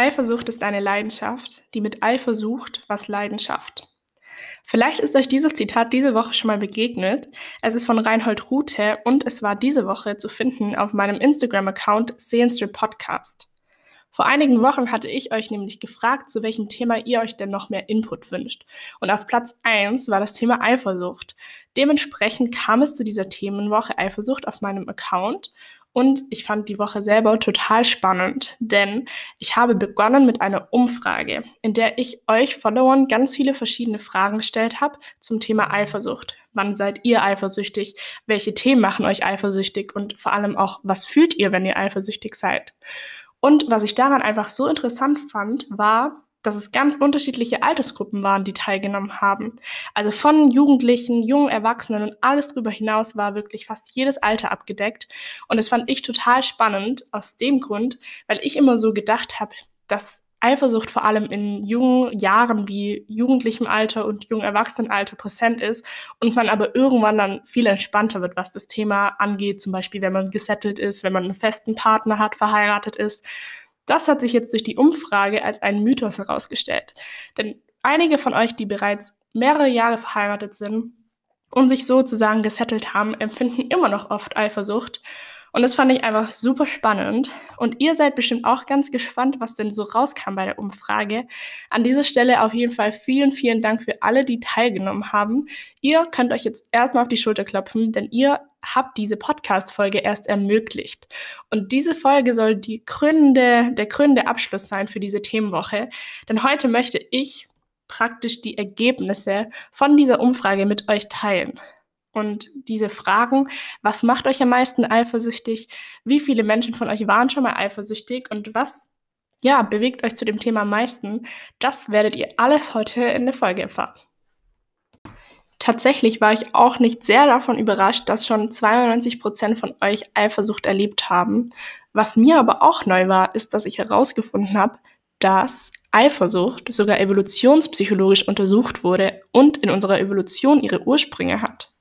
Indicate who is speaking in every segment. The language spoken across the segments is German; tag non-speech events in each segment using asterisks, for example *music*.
Speaker 1: Eifersucht ist eine Leidenschaft, die mit Eifer sucht, was Leidenschaft. Vielleicht ist euch dieses Zitat diese Woche schon mal begegnet. Es ist von Reinhold Rute und es war diese Woche zu finden auf meinem Instagram-Account Sehenstre Podcast. Vor einigen Wochen hatte ich euch nämlich gefragt, zu welchem Thema ihr euch denn noch mehr Input wünscht. Und auf Platz 1 war das Thema Eifersucht. Dementsprechend kam es zu dieser Themenwoche Eifersucht auf meinem Account und ich fand die Woche selber total spannend, denn ich habe begonnen mit einer Umfrage, in der ich euch Followern ganz viele verschiedene Fragen gestellt habe zum Thema Eifersucht. Wann seid ihr eifersüchtig? Welche Themen machen euch eifersüchtig? Und vor allem auch, was fühlt ihr, wenn ihr eifersüchtig seid? Und was ich daran einfach so interessant fand, war, dass es ganz unterschiedliche Altersgruppen waren, die teilgenommen haben. Also von Jugendlichen, jungen Erwachsenen und alles darüber hinaus war wirklich fast jedes Alter abgedeckt. Und das fand ich total spannend aus dem Grund, weil ich immer so gedacht habe, dass Eifersucht vor allem in jungen Jahren wie jugendlichem Alter und jungen Erwachsenenalter präsent ist und man aber irgendwann dann viel entspannter wird, was das Thema angeht, zum Beispiel wenn man gesettelt ist, wenn man einen festen Partner hat, verheiratet ist das hat sich jetzt durch die Umfrage als einen Mythos herausgestellt. Denn einige von euch, die bereits mehrere Jahre verheiratet sind und sich sozusagen gesettelt haben, empfinden immer noch oft Eifersucht. Und das fand ich einfach super spannend. Und ihr seid bestimmt auch ganz gespannt, was denn so rauskam bei der Umfrage. An dieser Stelle auf jeden Fall vielen, vielen Dank für alle, die teilgenommen haben. Ihr könnt euch jetzt erstmal auf die Schulter klopfen, denn ihr habt diese Podcast-Folge erst ermöglicht. Und diese Folge soll die krönende, der krönende Abschluss sein für diese Themenwoche. Denn heute möchte ich praktisch die Ergebnisse von dieser Umfrage mit euch teilen. Und diese Fragen, was macht euch am meisten eifersüchtig? Wie viele Menschen von euch waren schon mal eifersüchtig? Und was, ja, bewegt euch zu dem Thema am meisten? Das werdet ihr alles heute in der Folge erfahren. Tatsächlich war ich auch nicht sehr davon überrascht, dass schon 92 Prozent von euch Eifersucht erlebt haben. Was mir aber auch neu war, ist, dass ich herausgefunden habe, dass Eifersucht sogar evolutionspsychologisch untersucht wurde und in unserer Evolution ihre Ursprünge hat.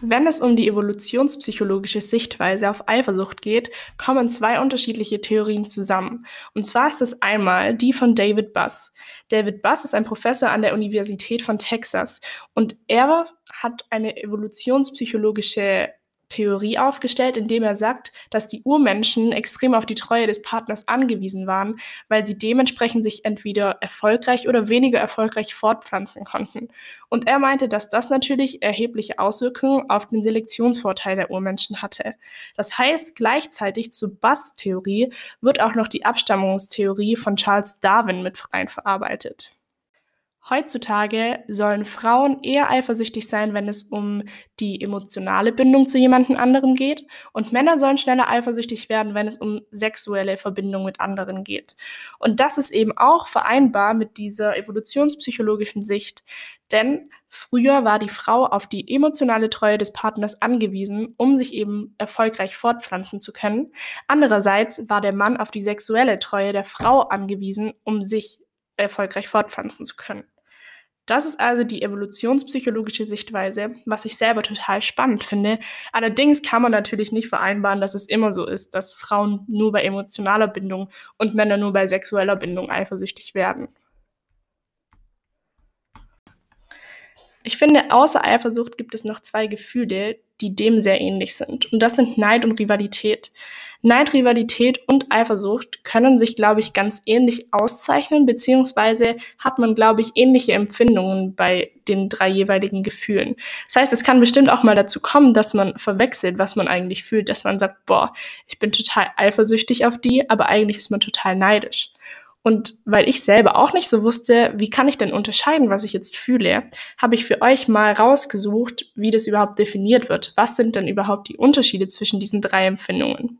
Speaker 1: Wenn es um die evolutionspsychologische Sichtweise auf Eifersucht geht, kommen zwei unterschiedliche Theorien zusammen. Und zwar ist es einmal die von David Buss. David Buss ist ein Professor an der Universität von Texas und er hat eine evolutionspsychologische Theorie aufgestellt, indem er sagt, dass die Urmenschen extrem auf die Treue des Partners angewiesen waren, weil sie dementsprechend sich entweder erfolgreich oder weniger erfolgreich fortpflanzen konnten. Und er meinte, dass das natürlich erhebliche Auswirkungen auf den Selektionsvorteil der Urmenschen hatte. Das heißt, gleichzeitig zur Bass-Theorie wird auch noch die Abstammungstheorie von Charles Darwin mit rein verarbeitet. Heutzutage sollen Frauen eher eifersüchtig sein, wenn es um die emotionale Bindung zu jemandem anderem geht. Und Männer sollen schneller eifersüchtig werden, wenn es um sexuelle Verbindung mit anderen geht. Und das ist eben auch vereinbar mit dieser evolutionspsychologischen Sicht. Denn früher war die Frau auf die emotionale Treue des Partners angewiesen, um sich eben erfolgreich fortpflanzen zu können. Andererseits war der Mann auf die sexuelle Treue der Frau angewiesen, um sich erfolgreich fortpflanzen zu können. Das ist also die evolutionspsychologische Sichtweise, was ich selber total spannend finde. Allerdings kann man natürlich nicht vereinbaren, dass es immer so ist, dass Frauen nur bei emotionaler Bindung und Männer nur bei sexueller Bindung eifersüchtig werden. Ich finde, außer Eifersucht gibt es noch zwei Gefühle, die dem sehr ähnlich sind. Und das sind Neid und Rivalität. Neid, Rivalität und Eifersucht können sich, glaube ich, ganz ähnlich auszeichnen, beziehungsweise hat man, glaube ich, ähnliche Empfindungen bei den drei jeweiligen Gefühlen. Das heißt, es kann bestimmt auch mal dazu kommen, dass man verwechselt, was man eigentlich fühlt, dass man sagt, boah, ich bin total eifersüchtig auf die, aber eigentlich ist man total neidisch. Und weil ich selber auch nicht so wusste, wie kann ich denn unterscheiden, was ich jetzt fühle, habe ich für euch mal rausgesucht, wie das überhaupt definiert wird. Was sind denn überhaupt die Unterschiede zwischen diesen drei Empfindungen?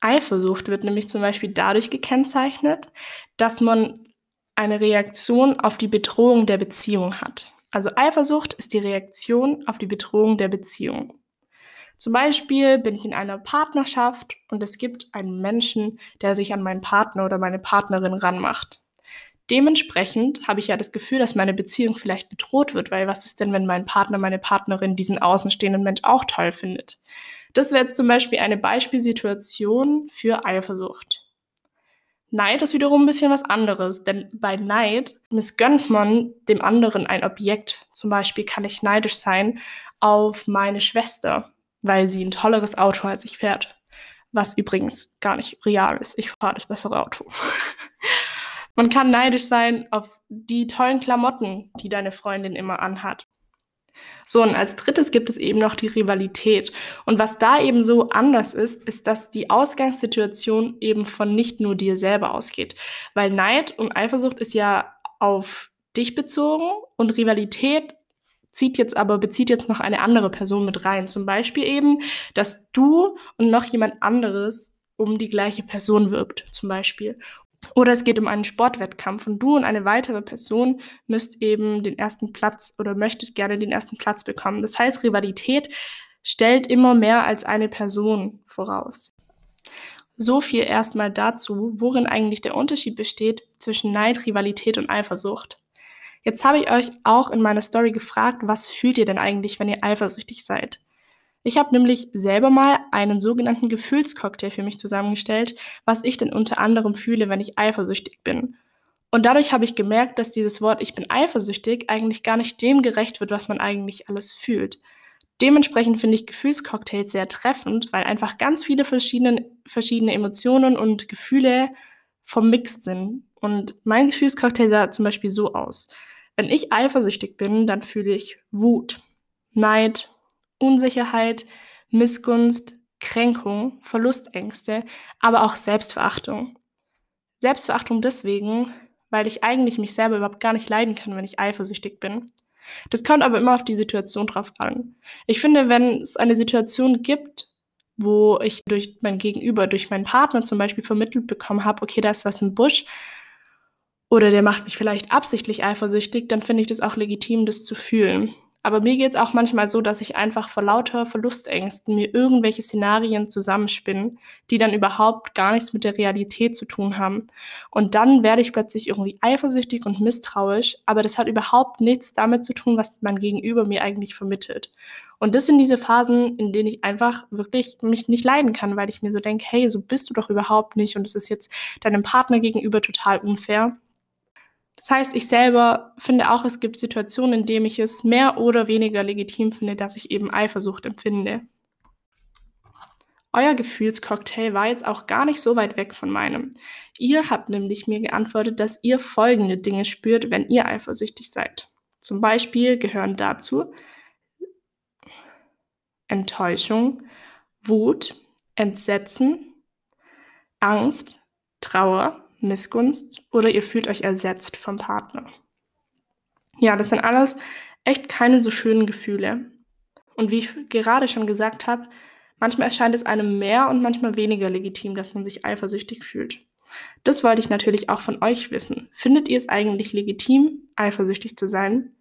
Speaker 1: Eifersucht wird nämlich zum Beispiel dadurch gekennzeichnet, dass man eine Reaktion auf die Bedrohung der Beziehung hat. Also Eifersucht ist die Reaktion auf die Bedrohung der Beziehung. Zum Beispiel bin ich in einer Partnerschaft und es gibt einen Menschen, der sich an meinen Partner oder meine Partnerin ranmacht. Dementsprechend habe ich ja das Gefühl, dass meine Beziehung vielleicht bedroht wird, weil was ist denn, wenn mein Partner, meine Partnerin diesen außenstehenden Mensch auch toll findet? Das wäre jetzt zum Beispiel eine Beispielsituation für Eifersucht. Neid ist wiederum ein bisschen was anderes, denn bei Neid missgönnt man dem anderen ein Objekt. Zum Beispiel kann ich neidisch sein auf meine Schwester, weil sie ein tolleres Auto als ich fährt. Was übrigens gar nicht real ist. Ich fahre das bessere Auto. *laughs* man kann neidisch sein auf die tollen Klamotten, die deine Freundin immer anhat. So, und als drittes gibt es eben noch die Rivalität. Und was da eben so anders ist, ist, dass die Ausgangssituation eben von nicht nur dir selber ausgeht. Weil Neid und Eifersucht ist ja auf dich bezogen und Rivalität zieht jetzt aber, bezieht jetzt noch eine andere Person mit rein. Zum Beispiel eben, dass du und noch jemand anderes um die gleiche Person wirbt, zum Beispiel. Oder es geht um einen Sportwettkampf und du und eine weitere Person müsst eben den ersten Platz oder möchtet gerne den ersten Platz bekommen. Das heißt, Rivalität stellt immer mehr als eine Person voraus. So viel erstmal dazu, worin eigentlich der Unterschied besteht zwischen Neid, Rivalität und Eifersucht. Jetzt habe ich euch auch in meiner Story gefragt, was fühlt ihr denn eigentlich, wenn ihr eifersüchtig seid? Ich habe nämlich selber mal einen sogenannten Gefühlscocktail für mich zusammengestellt, was ich denn unter anderem fühle, wenn ich eifersüchtig bin. Und dadurch habe ich gemerkt, dass dieses Wort ich bin eifersüchtig eigentlich gar nicht dem gerecht wird, was man eigentlich alles fühlt. Dementsprechend finde ich Gefühlscocktails sehr treffend, weil einfach ganz viele verschiedene, verschiedene Emotionen und Gefühle vermixt sind. Und mein Gefühlscocktail sah zum Beispiel so aus. Wenn ich eifersüchtig bin, dann fühle ich Wut, Neid, Unsicherheit, Missgunst, Kränkung, Verlustängste, aber auch Selbstverachtung. Selbstverachtung deswegen, weil ich eigentlich mich selber überhaupt gar nicht leiden kann, wenn ich eifersüchtig bin. Das kommt aber immer auf die Situation drauf an. Ich finde, wenn es eine Situation gibt, wo ich durch mein Gegenüber, durch meinen Partner zum Beispiel vermittelt bekommen habe, okay, da ist was im Busch, oder der macht mich vielleicht absichtlich eifersüchtig, dann finde ich das auch legitim, das zu fühlen. Aber mir geht es auch manchmal so, dass ich einfach vor lauter Verlustängsten mir irgendwelche Szenarien zusammenspinnen, die dann überhaupt gar nichts mit der Realität zu tun haben. Und dann werde ich plötzlich irgendwie eifersüchtig und misstrauisch, aber das hat überhaupt nichts damit zu tun, was mein Gegenüber mir eigentlich vermittelt. Und das sind diese Phasen, in denen ich einfach wirklich mich nicht leiden kann, weil ich mir so denke, hey, so bist du doch überhaupt nicht und es ist jetzt deinem Partner gegenüber total unfair. Das heißt, ich selber finde auch, es gibt Situationen, in denen ich es mehr oder weniger legitim finde, dass ich eben Eifersucht empfinde. Euer Gefühlscocktail war jetzt auch gar nicht so weit weg von meinem. Ihr habt nämlich mir geantwortet, dass ihr folgende Dinge spürt, wenn ihr eifersüchtig seid. Zum Beispiel gehören dazu Enttäuschung, Wut, Entsetzen, Angst, Trauer, Missgunst oder ihr fühlt euch ersetzt vom Partner. Ja, das sind alles echt keine so schönen Gefühle. Und wie ich gerade schon gesagt habe, manchmal erscheint es einem mehr und manchmal weniger legitim, dass man sich eifersüchtig fühlt. Das wollte ich natürlich auch von euch wissen. Findet ihr es eigentlich legitim, eifersüchtig zu sein?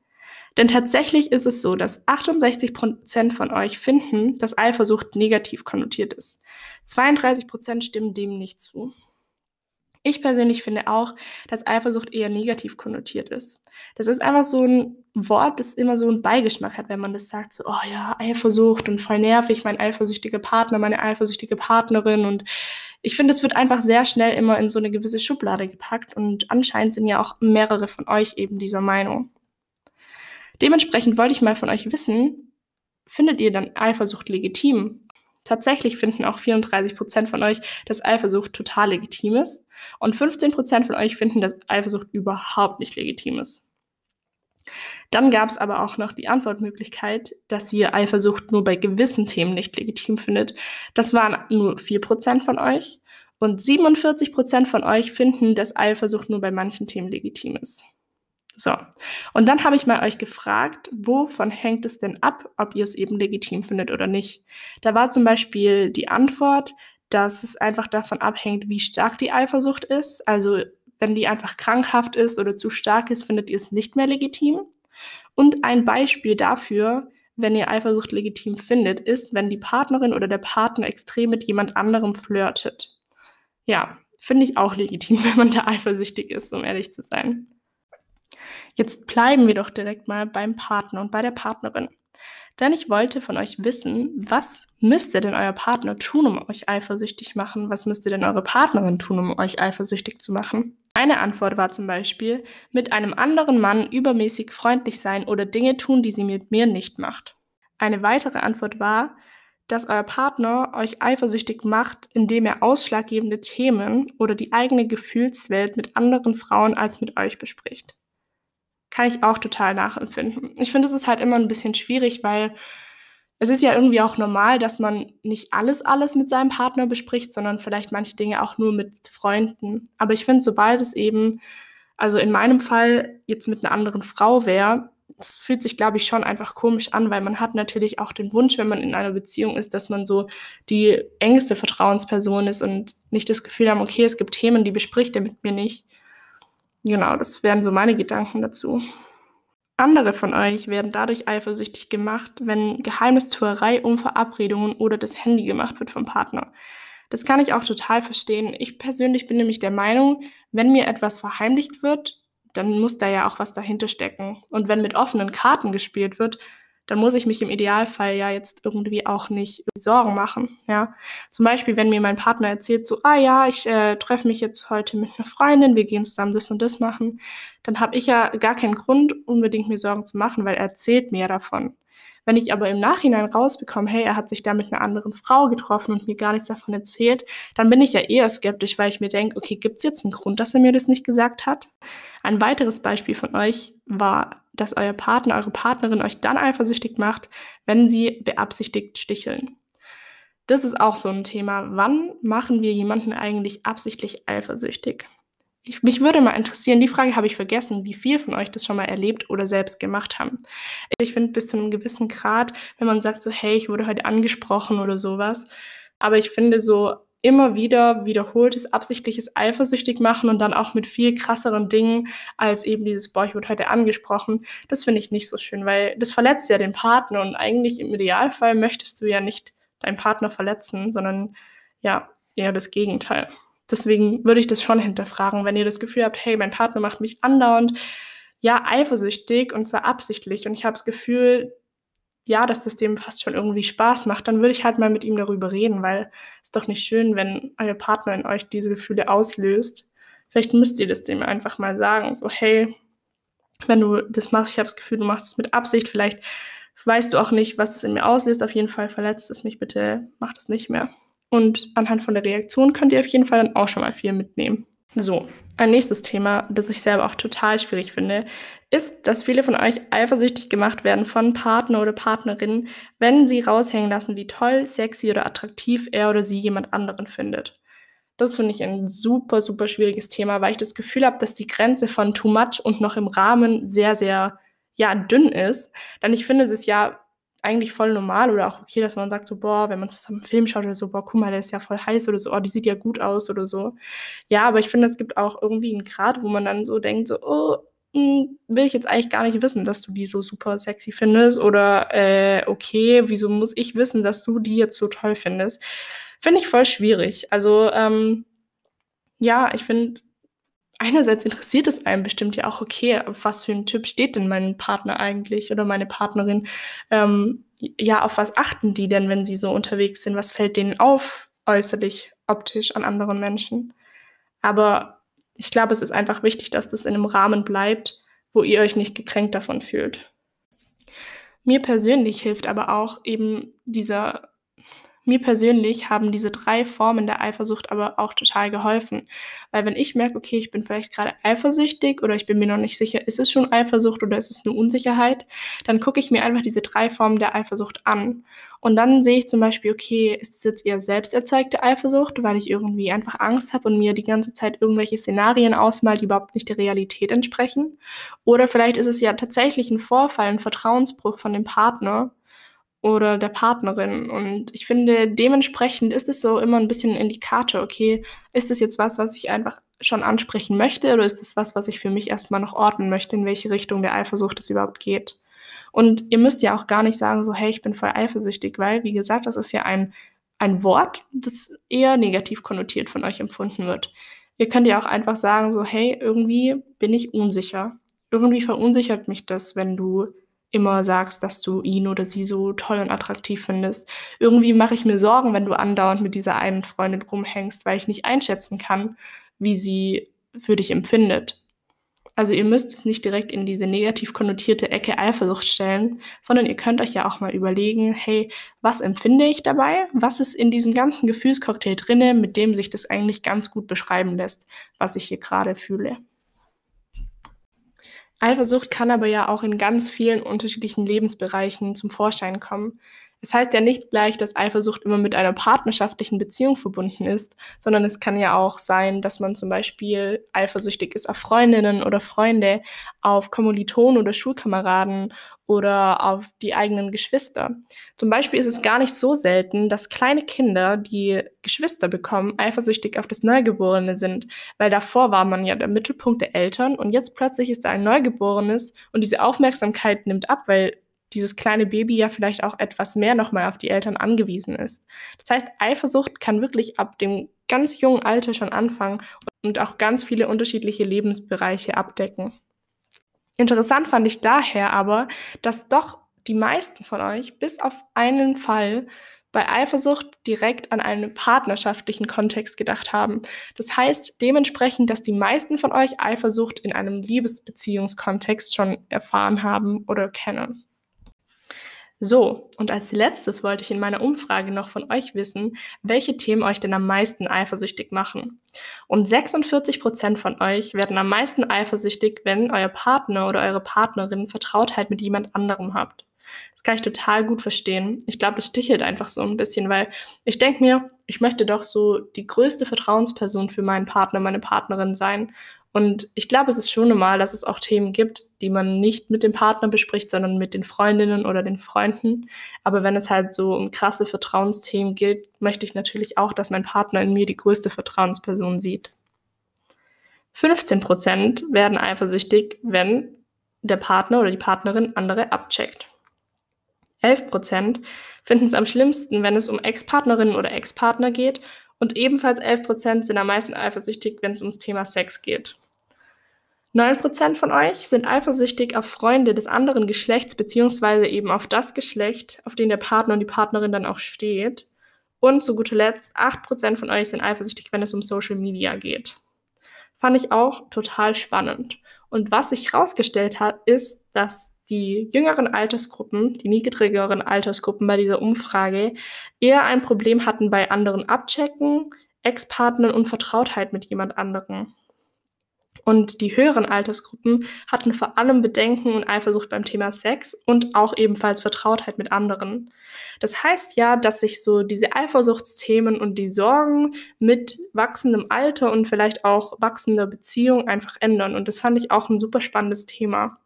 Speaker 1: Denn tatsächlich ist es so, dass 68% von euch finden, dass Eifersucht negativ konnotiert ist. 32% stimmen dem nicht zu. Ich persönlich finde auch, dass Eifersucht eher negativ konnotiert ist. Das ist einfach so ein Wort, das immer so einen Beigeschmack hat, wenn man das sagt, so, oh ja, Eifersucht und voll nervig, mein eifersüchtiger Partner, meine eifersüchtige Partnerin. Und ich finde, es wird einfach sehr schnell immer in so eine gewisse Schublade gepackt und anscheinend sind ja auch mehrere von euch eben dieser Meinung. Dementsprechend wollte ich mal von euch wissen, findet ihr dann Eifersucht legitim? Tatsächlich finden auch 34 Prozent von euch, dass Eifersucht total legitim ist. Und 15 Prozent von euch finden, dass Eifersucht überhaupt nicht legitim ist. Dann gab es aber auch noch die Antwortmöglichkeit, dass ihr Eifersucht nur bei gewissen Themen nicht legitim findet. Das waren nur 4 Prozent von euch. Und 47 Prozent von euch finden, dass Eifersucht nur bei manchen Themen legitim ist. So, und dann habe ich mal euch gefragt, wovon hängt es denn ab, ob ihr es eben legitim findet oder nicht. Da war zum Beispiel die Antwort, dass es einfach davon abhängt, wie stark die Eifersucht ist. Also wenn die einfach krankhaft ist oder zu stark ist, findet ihr es nicht mehr legitim. Und ein Beispiel dafür, wenn ihr Eifersucht legitim findet, ist, wenn die Partnerin oder der Partner extrem mit jemand anderem flirtet. Ja, finde ich auch legitim, *laughs* wenn man da eifersüchtig ist, um ehrlich zu sein. Jetzt bleiben wir doch direkt mal beim Partner und bei der Partnerin. Denn ich wollte von euch wissen, was müsste denn euer Partner tun, um euch eifersüchtig machen? Was müsste denn eure Partnerin tun, um euch eifersüchtig zu machen? Eine Antwort war zum Beispiel, mit einem anderen Mann übermäßig freundlich sein oder Dinge tun, die sie mit mir nicht macht. Eine weitere Antwort war, dass euer Partner euch eifersüchtig macht, indem er ausschlaggebende Themen oder die eigene Gefühlswelt mit anderen Frauen als mit euch bespricht. Kann ich auch total nachempfinden. Ich finde, es ist halt immer ein bisschen schwierig, weil es ist ja irgendwie auch normal, dass man nicht alles, alles mit seinem Partner bespricht, sondern vielleicht manche Dinge auch nur mit Freunden. Aber ich finde, sobald es eben, also in meinem Fall jetzt mit einer anderen Frau wäre, das fühlt sich, glaube ich, schon einfach komisch an, weil man hat natürlich auch den Wunsch, wenn man in einer Beziehung ist, dass man so die engste Vertrauensperson ist und nicht das Gefühl haben, okay, es gibt Themen, die bespricht er mit mir nicht. Genau, das wären so meine Gedanken dazu. Andere von euch werden dadurch eifersüchtig gemacht, wenn Geheimnistuerei um Verabredungen oder das Handy gemacht wird vom Partner. Das kann ich auch total verstehen. Ich persönlich bin nämlich der Meinung, wenn mir etwas verheimlicht wird, dann muss da ja auch was dahinter stecken. Und wenn mit offenen Karten gespielt wird, dann muss ich mich im Idealfall ja jetzt irgendwie auch nicht Sorgen machen. Ja, zum Beispiel, wenn mir mein Partner erzählt, so, ah ja, ich äh, treffe mich jetzt heute mit einer Freundin, wir gehen zusammen das und das machen, dann habe ich ja gar keinen Grund, unbedingt mir Sorgen zu machen, weil er erzählt mir davon. Wenn ich aber im Nachhinein rausbekomme, hey, er hat sich da mit einer anderen Frau getroffen und mir gar nichts davon erzählt, dann bin ich ja eher skeptisch, weil ich mir denke, okay, gibt es jetzt einen Grund, dass er mir das nicht gesagt hat? Ein weiteres Beispiel von euch war, dass euer Partner, eure Partnerin euch dann eifersüchtig macht, wenn sie beabsichtigt sticheln. Das ist auch so ein Thema. Wann machen wir jemanden eigentlich absichtlich eifersüchtig? Ich, mich würde mal interessieren, die Frage habe ich vergessen, wie viel von euch das schon mal erlebt oder selbst gemacht haben. Ich finde bis zu einem gewissen Grad, wenn man sagt so, hey, ich wurde heute angesprochen oder sowas. Aber ich finde so immer wieder wiederholtes, absichtliches eifersüchtig machen und dann auch mit viel krasseren Dingen als eben dieses, boah, ich wurde heute angesprochen. Das finde ich nicht so schön, weil das verletzt ja den Partner und eigentlich im Idealfall möchtest du ja nicht deinen Partner verletzen, sondern ja, eher das Gegenteil. Deswegen würde ich das schon hinterfragen, wenn ihr das Gefühl habt, hey, mein Partner macht mich andauernd, ja, eifersüchtig und zwar absichtlich und ich habe das Gefühl, ja, dass das dem fast schon irgendwie Spaß macht, dann würde ich halt mal mit ihm darüber reden, weil es doch nicht schön, wenn euer Partner in euch diese Gefühle auslöst. Vielleicht müsst ihr das dem einfach mal sagen, so hey, wenn du das machst, ich habe das Gefühl, du machst es mit Absicht, vielleicht weißt du auch nicht, was das in mir auslöst, auf jeden Fall verletzt es mich, bitte mach das nicht mehr. Und anhand von der Reaktion könnt ihr auf jeden Fall dann auch schon mal viel mitnehmen. So, ein nächstes Thema, das ich selber auch total schwierig finde, ist, dass viele von euch eifersüchtig gemacht werden von Partner oder Partnerinnen, wenn sie raushängen lassen, wie toll, sexy oder attraktiv er oder sie jemand anderen findet. Das finde ich ein super, super schwieriges Thema, weil ich das Gefühl habe, dass die Grenze von too much und noch im Rahmen sehr, sehr ja, dünn ist. Denn ich finde, es ist ja eigentlich voll normal oder auch okay, dass man sagt so, boah, wenn man zusammen einen Film schaut oder so, boah, guck mal, der ist ja voll heiß oder so, oh, die sieht ja gut aus oder so. Ja, aber ich finde, es gibt auch irgendwie einen Grad, wo man dann so denkt, so, oh, hm, will ich jetzt eigentlich gar nicht wissen, dass du die so super sexy findest oder äh, okay, wieso muss ich wissen, dass du die jetzt so toll findest? Finde ich voll schwierig. Also, ähm, ja, ich finde, einerseits interessiert es einem bestimmt ja auch, okay, auf was für ein Typ steht denn mein Partner eigentlich oder meine Partnerin? Ähm, ja, auf was achten die denn, wenn sie so unterwegs sind? Was fällt denen auf, äußerlich, optisch an anderen Menschen? Aber ich glaube, es ist einfach wichtig, dass das in einem Rahmen bleibt, wo ihr euch nicht gekränkt davon fühlt. Mir persönlich hilft aber auch eben dieser mir persönlich haben diese drei Formen der Eifersucht aber auch total geholfen. Weil wenn ich merke, okay, ich bin vielleicht gerade eifersüchtig oder ich bin mir noch nicht sicher, ist es schon Eifersucht oder ist es eine Unsicherheit, dann gucke ich mir einfach diese drei Formen der Eifersucht an. Und dann sehe ich zum Beispiel, okay, ist es jetzt eher selbst erzeugte Eifersucht, weil ich irgendwie einfach Angst habe und mir die ganze Zeit irgendwelche Szenarien ausmal, die überhaupt nicht der Realität entsprechen. Oder vielleicht ist es ja tatsächlich ein Vorfall, ein Vertrauensbruch von dem Partner oder der Partnerin. Und ich finde, dementsprechend ist es so immer ein bisschen ein Indikator, okay, ist es jetzt was, was ich einfach schon ansprechen möchte oder ist es was, was ich für mich erstmal noch ordnen möchte, in welche Richtung der Eifersucht es überhaupt geht. Und ihr müsst ja auch gar nicht sagen, so, hey, ich bin voll eifersüchtig, weil, wie gesagt, das ist ja ein, ein Wort, das eher negativ konnotiert von euch empfunden wird. Ihr könnt ja auch einfach sagen, so, hey, irgendwie bin ich unsicher. Irgendwie verunsichert mich das, wenn du immer sagst, dass du ihn oder sie so toll und attraktiv findest. Irgendwie mache ich mir Sorgen, wenn du andauernd mit dieser einen Freundin rumhängst, weil ich nicht einschätzen kann, wie sie für dich empfindet. Also ihr müsst es nicht direkt in diese negativ konnotierte Ecke Eifersucht stellen, sondern ihr könnt euch ja auch mal überlegen, hey, was empfinde ich dabei? Was ist in diesem ganzen Gefühlscocktail drinne, mit dem sich das eigentlich ganz gut beschreiben lässt, was ich hier gerade fühle? Eifersucht kann aber ja auch in ganz vielen unterschiedlichen Lebensbereichen zum Vorschein kommen. Es heißt ja nicht gleich, dass Eifersucht immer mit einer partnerschaftlichen Beziehung verbunden ist, sondern es kann ja auch sein, dass man zum Beispiel eifersüchtig ist auf Freundinnen oder Freunde, auf Kommilitonen oder Schulkameraden oder auf die eigenen Geschwister. Zum Beispiel ist es gar nicht so selten, dass kleine Kinder, die Geschwister bekommen, eifersüchtig auf das Neugeborene sind, weil davor war man ja der Mittelpunkt der Eltern und jetzt plötzlich ist da ein Neugeborenes und diese Aufmerksamkeit nimmt ab, weil dieses kleine Baby ja vielleicht auch etwas mehr nochmal auf die Eltern angewiesen ist. Das heißt, Eifersucht kann wirklich ab dem ganz jungen Alter schon anfangen und auch ganz viele unterschiedliche Lebensbereiche abdecken. Interessant fand ich daher aber, dass doch die meisten von euch bis auf einen Fall bei Eifersucht direkt an einen partnerschaftlichen Kontext gedacht haben. Das heißt dementsprechend, dass die meisten von euch Eifersucht in einem Liebesbeziehungskontext schon erfahren haben oder kennen. So, und als letztes wollte ich in meiner Umfrage noch von euch wissen, welche Themen euch denn am meisten eifersüchtig machen. Und 46 Prozent von euch werden am meisten eifersüchtig, wenn euer Partner oder eure Partnerin Vertrautheit mit jemand anderem habt. Das kann ich total gut verstehen. Ich glaube, es stichelt einfach so ein bisschen, weil ich denke mir, ich möchte doch so die größte Vertrauensperson für meinen Partner, meine Partnerin sein. Und ich glaube, es ist schon normal, dass es auch Themen gibt, die man nicht mit dem Partner bespricht, sondern mit den Freundinnen oder den Freunden. Aber wenn es halt so um krasse Vertrauensthemen geht, möchte ich natürlich auch, dass mein Partner in mir die größte Vertrauensperson sieht. 15 Prozent werden eifersüchtig, wenn der Partner oder die Partnerin andere abcheckt. 11 Prozent finden es am schlimmsten, wenn es um Ex-Partnerinnen oder Ex-Partner geht. Und ebenfalls 11 Prozent sind am meisten eifersüchtig, wenn es ums Thema Sex geht. 9% von euch sind eifersüchtig auf Freunde des anderen Geschlechts, beziehungsweise eben auf das Geschlecht, auf den der Partner und die Partnerin dann auch steht. Und zu guter Letzt, 8% von euch sind eifersüchtig, wenn es um Social Media geht. Fand ich auch total spannend. Und was sich herausgestellt hat, ist, dass die jüngeren Altersgruppen, die niedrigeren Altersgruppen bei dieser Umfrage eher ein Problem hatten bei anderen Abchecken, Ex-Partnern und Vertrautheit mit jemand anderem. Und die höheren Altersgruppen hatten vor allem Bedenken und Eifersucht beim Thema Sex und auch ebenfalls Vertrautheit mit anderen. Das heißt ja, dass sich so diese Eifersuchtsthemen und die Sorgen mit wachsendem Alter und vielleicht auch wachsender Beziehung einfach ändern. Und das fand ich auch ein super spannendes Thema.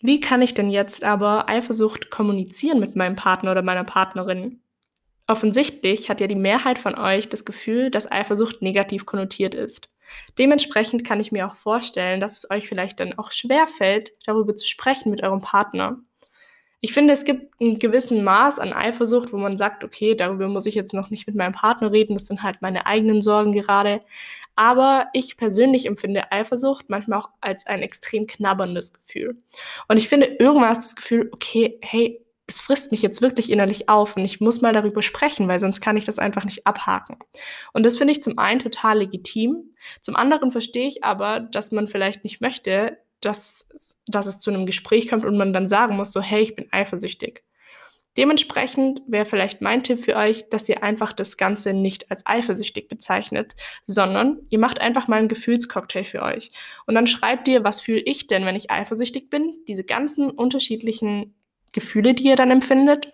Speaker 1: Wie kann ich denn jetzt aber Eifersucht kommunizieren mit meinem Partner oder meiner Partnerin? Offensichtlich hat ja die Mehrheit von euch das Gefühl, dass Eifersucht negativ konnotiert ist. Dementsprechend kann ich mir auch vorstellen, dass es euch vielleicht dann auch schwer fällt, darüber zu sprechen mit eurem Partner. Ich finde, es gibt einen gewissen Maß an Eifersucht, wo man sagt, okay, darüber muss ich jetzt noch nicht mit meinem Partner reden, das sind halt meine eigenen Sorgen gerade. Aber ich persönlich empfinde Eifersucht manchmal auch als ein extrem knabberndes Gefühl. Und ich finde, irgendwann hast du das Gefühl, okay, hey, es frisst mich jetzt wirklich innerlich auf und ich muss mal darüber sprechen, weil sonst kann ich das einfach nicht abhaken. Und das finde ich zum einen total legitim. Zum anderen verstehe ich aber, dass man vielleicht nicht möchte, dass, dass es zu einem Gespräch kommt und man dann sagen muss, so, hey, ich bin eifersüchtig. Dementsprechend wäre vielleicht mein Tipp für euch, dass ihr einfach das Ganze nicht als eifersüchtig bezeichnet, sondern ihr macht einfach mal einen Gefühlscocktail für euch. Und dann schreibt ihr, was fühle ich denn, wenn ich eifersüchtig bin? Diese ganzen unterschiedlichen Gefühle, die ihr dann empfindet.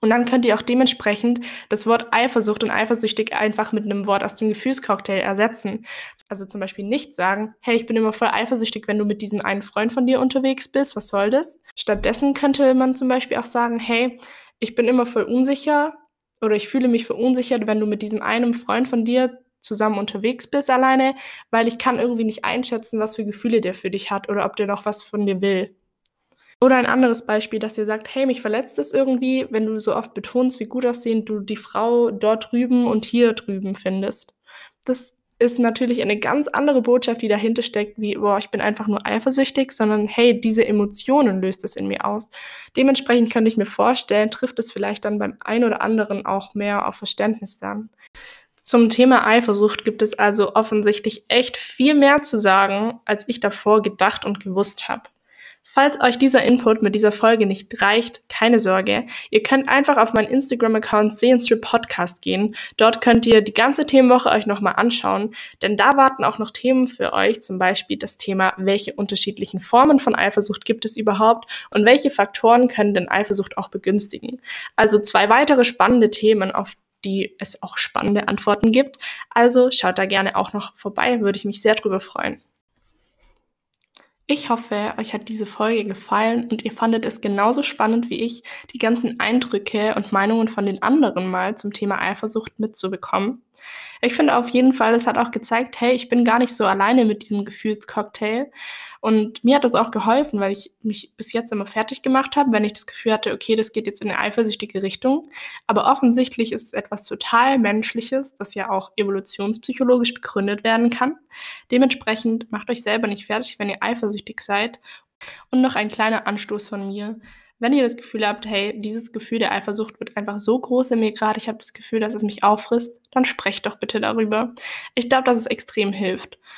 Speaker 1: Und dann könnt ihr auch dementsprechend das Wort Eifersucht und eifersüchtig einfach mit einem Wort aus dem Gefühlscocktail ersetzen. Also zum Beispiel nicht sagen, hey, ich bin immer voll eifersüchtig, wenn du mit diesem einen Freund von dir unterwegs bist, was soll das? Stattdessen könnte man zum Beispiel auch sagen, hey, ich bin immer voll unsicher oder ich fühle mich verunsichert, wenn du mit diesem einen Freund von dir zusammen unterwegs bist alleine, weil ich kann irgendwie nicht einschätzen, was für Gefühle der für dich hat oder ob der noch was von dir will. Oder ein anderes Beispiel, dass ihr sagt, hey, mich verletzt es irgendwie, wenn du so oft betonst, wie gut aussehend du die Frau dort drüben und hier drüben findest. Das ist natürlich eine ganz andere Botschaft, die dahinter steckt, wie, boah, ich bin einfach nur eifersüchtig, sondern hey, diese Emotionen löst es in mir aus. Dementsprechend könnte ich mir vorstellen, trifft es vielleicht dann beim einen oder anderen auch mehr auf Verständnis dann. Zum Thema Eifersucht gibt es also offensichtlich echt viel mehr zu sagen, als ich davor gedacht und gewusst habe. Falls euch dieser Input mit dieser Folge nicht reicht, keine Sorge. Ihr könnt einfach auf meinen Instagram-Account Sehenstrip Podcast gehen. Dort könnt ihr die ganze Themenwoche euch nochmal anschauen, denn da warten auch noch Themen für euch, zum Beispiel das Thema, welche unterschiedlichen Formen von Eifersucht gibt es überhaupt und welche Faktoren können denn Eifersucht auch begünstigen. Also zwei weitere spannende Themen, auf die es auch spannende Antworten gibt. Also schaut da gerne auch noch vorbei, würde ich mich sehr drüber freuen. Ich hoffe, euch hat diese Folge gefallen und ihr fandet es genauso spannend wie ich, die ganzen Eindrücke und Meinungen von den anderen mal zum Thema Eifersucht mitzubekommen. Ich finde auf jeden Fall, es hat auch gezeigt, hey, ich bin gar nicht so alleine mit diesem Gefühlscocktail und mir hat das auch geholfen, weil ich mich bis jetzt immer fertig gemacht habe, wenn ich das Gefühl hatte, okay, das geht jetzt in eine eifersüchtige Richtung. Aber offensichtlich ist es etwas total Menschliches, das ja auch evolutionspsychologisch begründet werden kann. Dementsprechend macht euch selber nicht fertig, wenn ihr eifersüchtig seid. Und noch ein kleiner Anstoß von mir. Wenn ihr das Gefühl habt, hey, dieses Gefühl der Eifersucht wird einfach so groß in mir gerade, ich habe das Gefühl, dass es mich auffrisst, dann sprecht doch bitte darüber. Ich glaube, dass es extrem hilft.